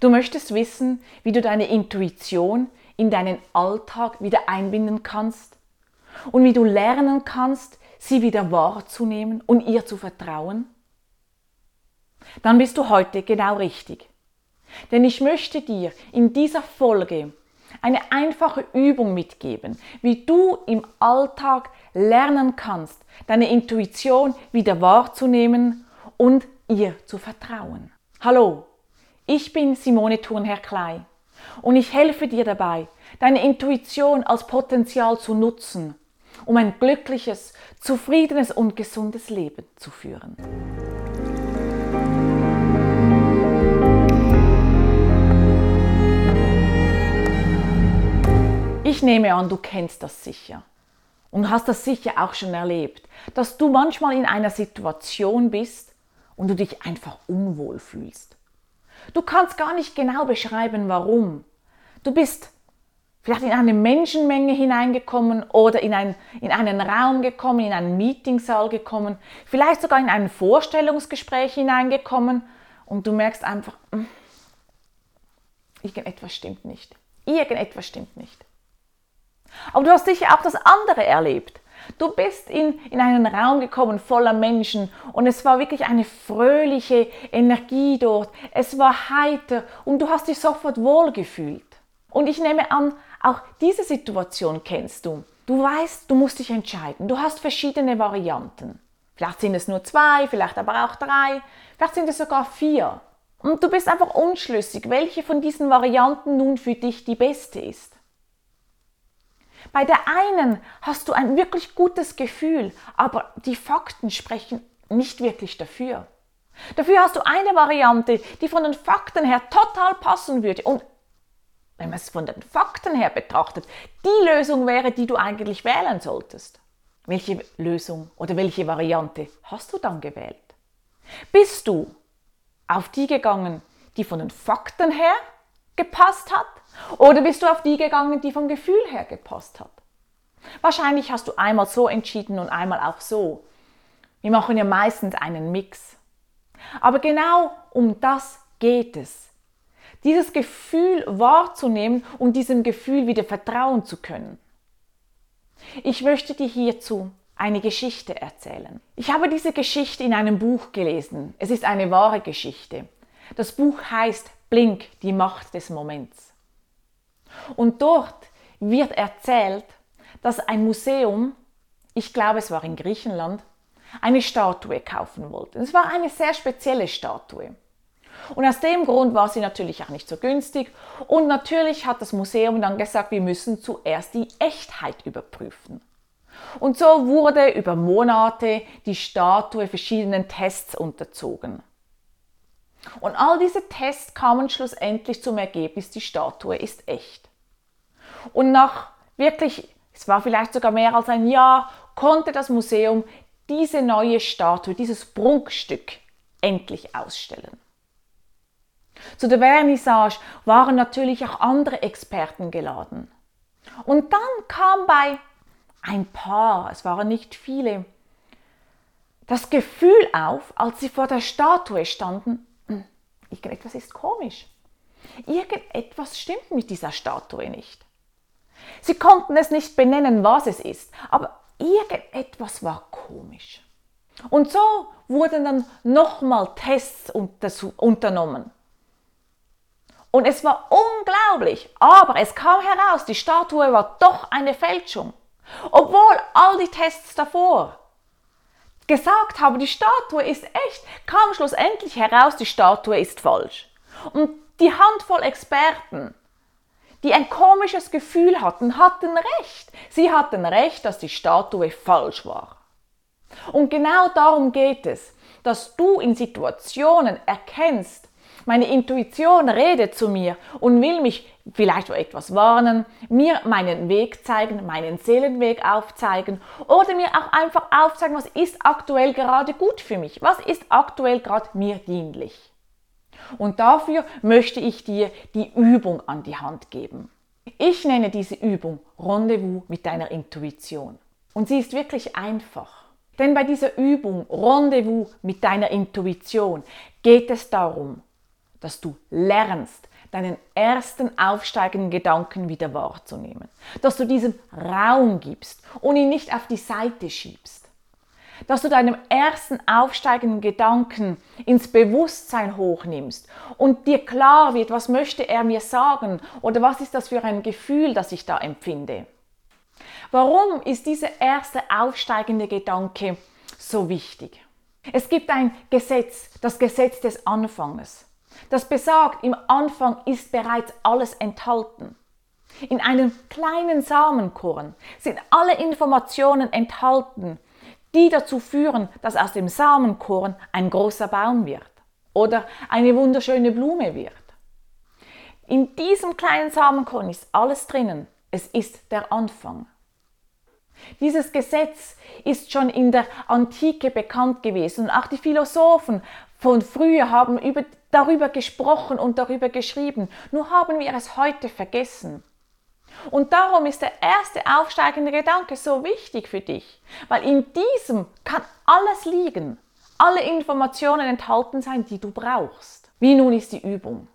Du möchtest wissen, wie du deine Intuition in deinen Alltag wieder einbinden kannst und wie du lernen kannst, sie wieder wahrzunehmen und ihr zu vertrauen? Dann bist du heute genau richtig. Denn ich möchte dir in dieser Folge eine einfache Übung mitgeben, wie du im Alltag lernen kannst, deine Intuition wieder wahrzunehmen und ihr zu vertrauen. Hallo, ich bin Simone Thurnherr-Klei und ich helfe dir dabei, deine Intuition als Potenzial zu nutzen, um ein glückliches, zufriedenes und gesundes Leben zu führen. Ich nehme an, du kennst das sicher und hast das sicher auch schon erlebt, dass du manchmal in einer Situation bist und du dich einfach unwohl fühlst. Du kannst gar nicht genau beschreiben, warum. Du bist vielleicht in eine Menschenmenge hineingekommen oder in, ein, in einen Raum gekommen, in einen Meetingsaal gekommen, vielleicht sogar in ein Vorstellungsgespräch hineingekommen und du merkst einfach, hm, irgendetwas stimmt nicht. Irgendetwas stimmt nicht. Aber du hast sicher auch das andere erlebt. Du bist in, in einen Raum gekommen voller Menschen und es war wirklich eine fröhliche Energie dort. Es war heiter und du hast dich sofort wohlgefühlt. Und ich nehme an, auch diese Situation kennst du. Du weißt, du musst dich entscheiden. Du hast verschiedene Varianten. Vielleicht sind es nur zwei, vielleicht aber auch drei, vielleicht sind es sogar vier. Und du bist einfach unschlüssig, welche von diesen Varianten nun für dich die beste ist. Bei der einen hast du ein wirklich gutes Gefühl, aber die Fakten sprechen nicht wirklich dafür. Dafür hast du eine Variante, die von den Fakten her total passen würde und wenn man es von den Fakten her betrachtet, die Lösung wäre, die du eigentlich wählen solltest. Welche Lösung oder welche Variante hast du dann gewählt? Bist du auf die gegangen, die von den Fakten her gepasst hat? Oder bist du auf die gegangen, die vom Gefühl her gepasst hat? Wahrscheinlich hast du einmal so entschieden und einmal auch so. Wir machen ja meistens einen Mix. Aber genau um das geht es. Dieses Gefühl wahrzunehmen und diesem Gefühl wieder vertrauen zu können. Ich möchte dir hierzu eine Geschichte erzählen. Ich habe diese Geschichte in einem Buch gelesen. Es ist eine wahre Geschichte. Das Buch heißt Blink, die Macht des Moments. Und dort wird erzählt, dass ein Museum, ich glaube es war in Griechenland, eine Statue kaufen wollte. Es war eine sehr spezielle Statue. Und aus dem Grund war sie natürlich auch nicht so günstig. Und natürlich hat das Museum dann gesagt, wir müssen zuerst die Echtheit überprüfen. Und so wurde über Monate die Statue verschiedenen Tests unterzogen. Und all diese Tests kamen schlussendlich zum Ergebnis, die Statue ist echt. Und nach wirklich, es war vielleicht sogar mehr als ein Jahr, konnte das Museum diese neue Statue, dieses Prunkstück endlich ausstellen. Zu der Vernissage waren natürlich auch andere Experten geladen. Und dann kam bei ein paar, es waren nicht viele, das Gefühl auf, als sie vor der Statue standen, hm, irgendetwas ist komisch. Irgendetwas stimmt mit dieser Statue nicht. Sie konnten es nicht benennen, was es ist, aber irgendetwas war komisch. Und so wurden dann nochmal Tests unternommen. Und es war unglaublich, aber es kam heraus, die Statue war doch eine Fälschung. Obwohl all die Tests davor gesagt haben, die Statue ist echt, kam schlussendlich heraus, die Statue ist falsch. Und die Handvoll Experten die ein komisches Gefühl hatten, hatten recht. Sie hatten recht, dass die Statue falsch war. Und genau darum geht es, dass du in Situationen erkennst, meine Intuition redet zu mir und will mich vielleicht vor etwas warnen, mir meinen Weg zeigen, meinen Seelenweg aufzeigen oder mir auch einfach aufzeigen, was ist aktuell gerade gut für mich, was ist aktuell gerade mir dienlich. Und dafür möchte ich dir die Übung an die Hand geben. Ich nenne diese Übung Rendezvous mit deiner Intuition. Und sie ist wirklich einfach. Denn bei dieser Übung Rendezvous mit deiner Intuition geht es darum, dass du lernst, deinen ersten aufsteigenden Gedanken wieder wahrzunehmen. Dass du diesem Raum gibst und ihn nicht auf die Seite schiebst. Dass du deinem ersten aufsteigenden Gedanken ins Bewusstsein hochnimmst und dir klar wird, was möchte er mir sagen oder was ist das für ein Gefühl, das ich da empfinde. Warum ist dieser erste aufsteigende Gedanke so wichtig? Es gibt ein Gesetz, das Gesetz des Anfanges. Das besagt, im Anfang ist bereits alles enthalten. In einem kleinen Samenkorn sind alle Informationen enthalten, die dazu führen, dass aus dem Samenkorn ein großer Baum wird oder eine wunderschöne Blume wird. In diesem kleinen Samenkorn ist alles drinnen. Es ist der Anfang. Dieses Gesetz ist schon in der Antike bekannt gewesen und auch die Philosophen von früher haben über, darüber gesprochen und darüber geschrieben. Nur haben wir es heute vergessen. Und darum ist der erste aufsteigende Gedanke so wichtig für dich, weil in diesem kann alles liegen, alle Informationen enthalten sein, die du brauchst. Wie nun ist die Übung?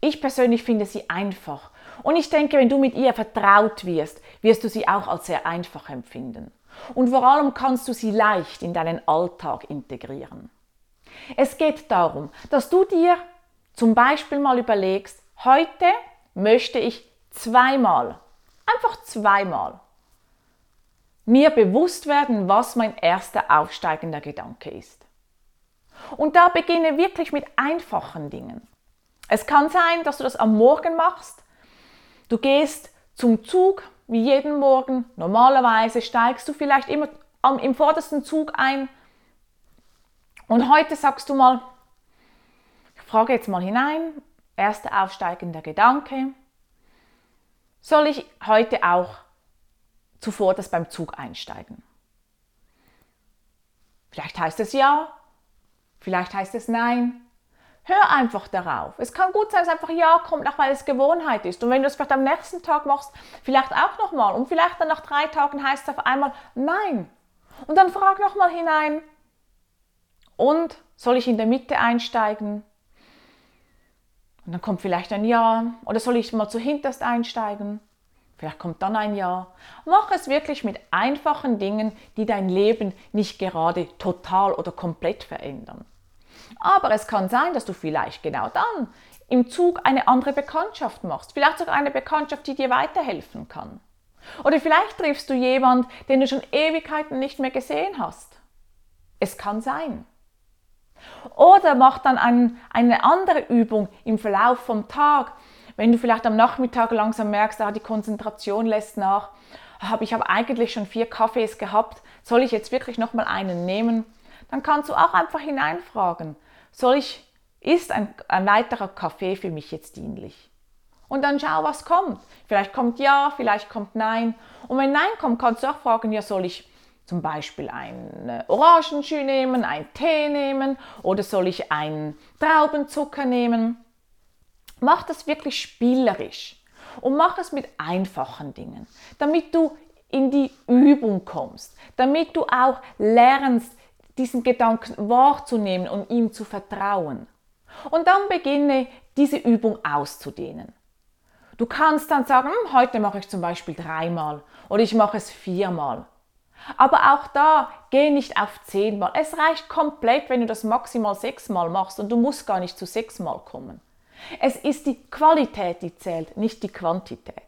Ich persönlich finde sie einfach und ich denke, wenn du mit ihr vertraut wirst, wirst du sie auch als sehr einfach empfinden. Und vor allem kannst du sie leicht in deinen Alltag integrieren. Es geht darum, dass du dir zum Beispiel mal überlegst, heute möchte ich zweimal, einfach zweimal, mir bewusst werden, was mein erster aufsteigender Gedanke ist. Und da beginne wirklich mit einfachen Dingen. Es kann sein, dass du das am Morgen machst, Du gehst zum Zug, wie jeden Morgen. Normalerweise steigst du vielleicht immer im vordersten Zug ein. Und heute sagst du mal, ich frage jetzt mal hinein, erster aufsteigender Gedanke. Soll ich heute auch zuvor das beim Zug einsteigen? Vielleicht heißt es ja, vielleicht heißt es nein. Hör einfach darauf. Es kann gut sein, dass einfach Ja kommt, auch weil es Gewohnheit ist. Und wenn du es vielleicht am nächsten Tag machst, vielleicht auch nochmal. Und vielleicht dann nach drei Tagen heißt es auf einmal Nein. Und dann frag nochmal hinein. Und soll ich in der Mitte einsteigen? Und dann kommt vielleicht ein Ja. Oder soll ich mal zuhinterst einsteigen? Vielleicht kommt dann ein Ja. Mach es wirklich mit einfachen Dingen, die dein Leben nicht gerade total oder komplett verändern. Aber es kann sein, dass du vielleicht genau dann im Zug eine andere Bekanntschaft machst. Vielleicht sogar eine Bekanntschaft, die dir weiterhelfen kann. Oder vielleicht triffst du jemanden, den du schon Ewigkeiten nicht mehr gesehen hast. Es kann sein. Oder mach dann ein, eine andere Übung im Verlauf vom Tag. Wenn du vielleicht am Nachmittag langsam merkst, ah, die Konzentration lässt nach, ah, ich habe eigentlich schon vier Kaffees gehabt, soll ich jetzt wirklich noch mal einen nehmen? Dann kannst du auch einfach hineinfragen, soll ich, ist ein, ein weiterer Kaffee für mich jetzt dienlich? Und dann schau, was kommt. Vielleicht kommt ja, vielleicht kommt nein. Und wenn nein kommt, kannst du auch fragen, ja, soll ich zum Beispiel einen Orangenschü nehmen, einen Tee nehmen oder soll ich einen Traubenzucker nehmen? Mach das wirklich spielerisch und mach es mit einfachen Dingen, damit du in die Übung kommst, damit du auch lernst, diesen Gedanken wahrzunehmen und ihm zu vertrauen. Und dann beginne diese Übung auszudehnen. Du kannst dann sagen, hm, heute mache ich zum Beispiel dreimal oder ich mache es viermal. Aber auch da geh nicht auf zehnmal. Es reicht komplett, wenn du das maximal sechsmal machst und du musst gar nicht zu sechsmal kommen. Es ist die Qualität, die zählt, nicht die Quantität.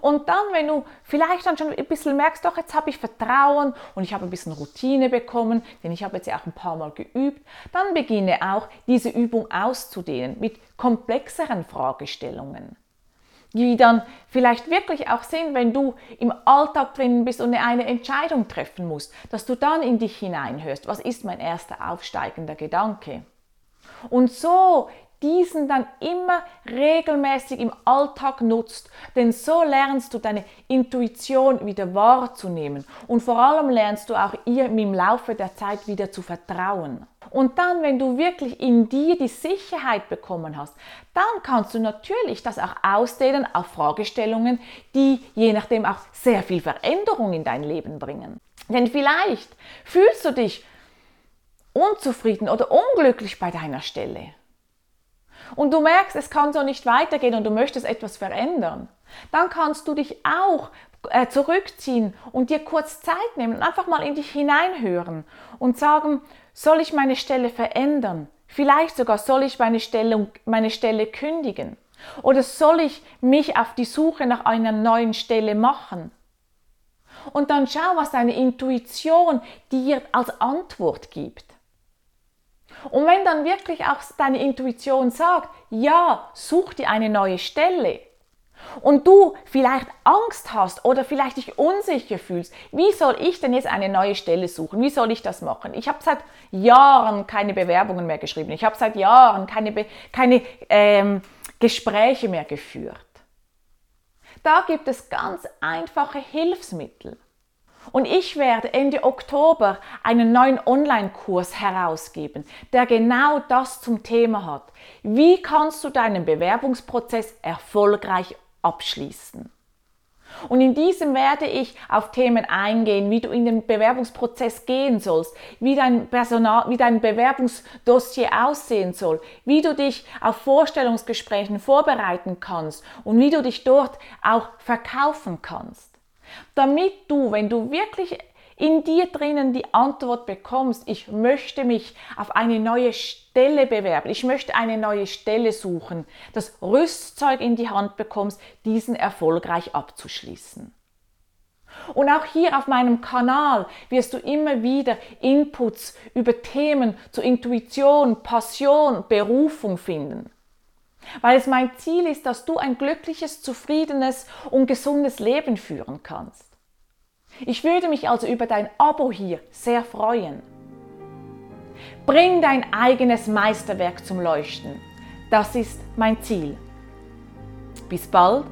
Und dann, wenn du vielleicht dann schon ein bisschen merkst, doch, jetzt habe ich Vertrauen und ich habe ein bisschen Routine bekommen, denn ich habe jetzt ja auch ein paar Mal geübt, dann beginne auch diese Übung auszudehnen mit komplexeren Fragestellungen, die dann vielleicht wirklich auch sind, wenn du im Alltag drin bist und eine Entscheidung treffen musst, dass du dann in dich hineinhörst, was ist mein erster aufsteigender Gedanke? Und so diesen dann immer regelmäßig im Alltag nutzt, denn so lernst du deine Intuition wieder wahrzunehmen und vor allem lernst du auch ihr im Laufe der Zeit wieder zu vertrauen. Und dann, wenn du wirklich in dir die Sicherheit bekommen hast, dann kannst du natürlich das auch ausdehnen auf Fragestellungen, die je nachdem auch sehr viel Veränderung in dein Leben bringen. Denn vielleicht fühlst du dich unzufrieden oder unglücklich bei deiner Stelle. Und du merkst, es kann so nicht weitergehen und du möchtest etwas verändern, dann kannst du dich auch äh, zurückziehen und dir kurz Zeit nehmen und einfach mal in dich hineinhören und sagen, soll ich meine Stelle verändern? Vielleicht sogar soll ich meine Stelle, meine Stelle kündigen? Oder soll ich mich auf die Suche nach einer neuen Stelle machen? Und dann schau, was deine Intuition dir als Antwort gibt. Und wenn dann wirklich auch deine Intuition sagt, ja, such dir eine neue Stelle, und du vielleicht Angst hast oder vielleicht dich unsicher fühlst, wie soll ich denn jetzt eine neue Stelle suchen? Wie soll ich das machen? Ich habe seit Jahren keine Bewerbungen mehr geschrieben. Ich habe seit Jahren keine, Be keine ähm, Gespräche mehr geführt. Da gibt es ganz einfache Hilfsmittel. Und ich werde Ende Oktober einen neuen Online-Kurs herausgeben, der genau das zum Thema hat. Wie kannst du deinen Bewerbungsprozess erfolgreich abschließen? Und in diesem werde ich auf Themen eingehen, wie du in den Bewerbungsprozess gehen sollst, wie dein, Personal, wie dein Bewerbungsdossier aussehen soll, wie du dich auf Vorstellungsgesprächen vorbereiten kannst und wie du dich dort auch verkaufen kannst damit du, wenn du wirklich in dir drinnen die Antwort bekommst, ich möchte mich auf eine neue Stelle bewerben, ich möchte eine neue Stelle suchen, das Rüstzeug in die Hand bekommst, diesen erfolgreich abzuschließen. Und auch hier auf meinem Kanal wirst du immer wieder Inputs über Themen zur Intuition, Passion, Berufung finden. Weil es mein Ziel ist, dass du ein glückliches, zufriedenes und gesundes Leben führen kannst. Ich würde mich also über dein Abo hier sehr freuen. Bring dein eigenes Meisterwerk zum Leuchten. Das ist mein Ziel. Bis bald,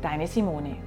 deine Simone.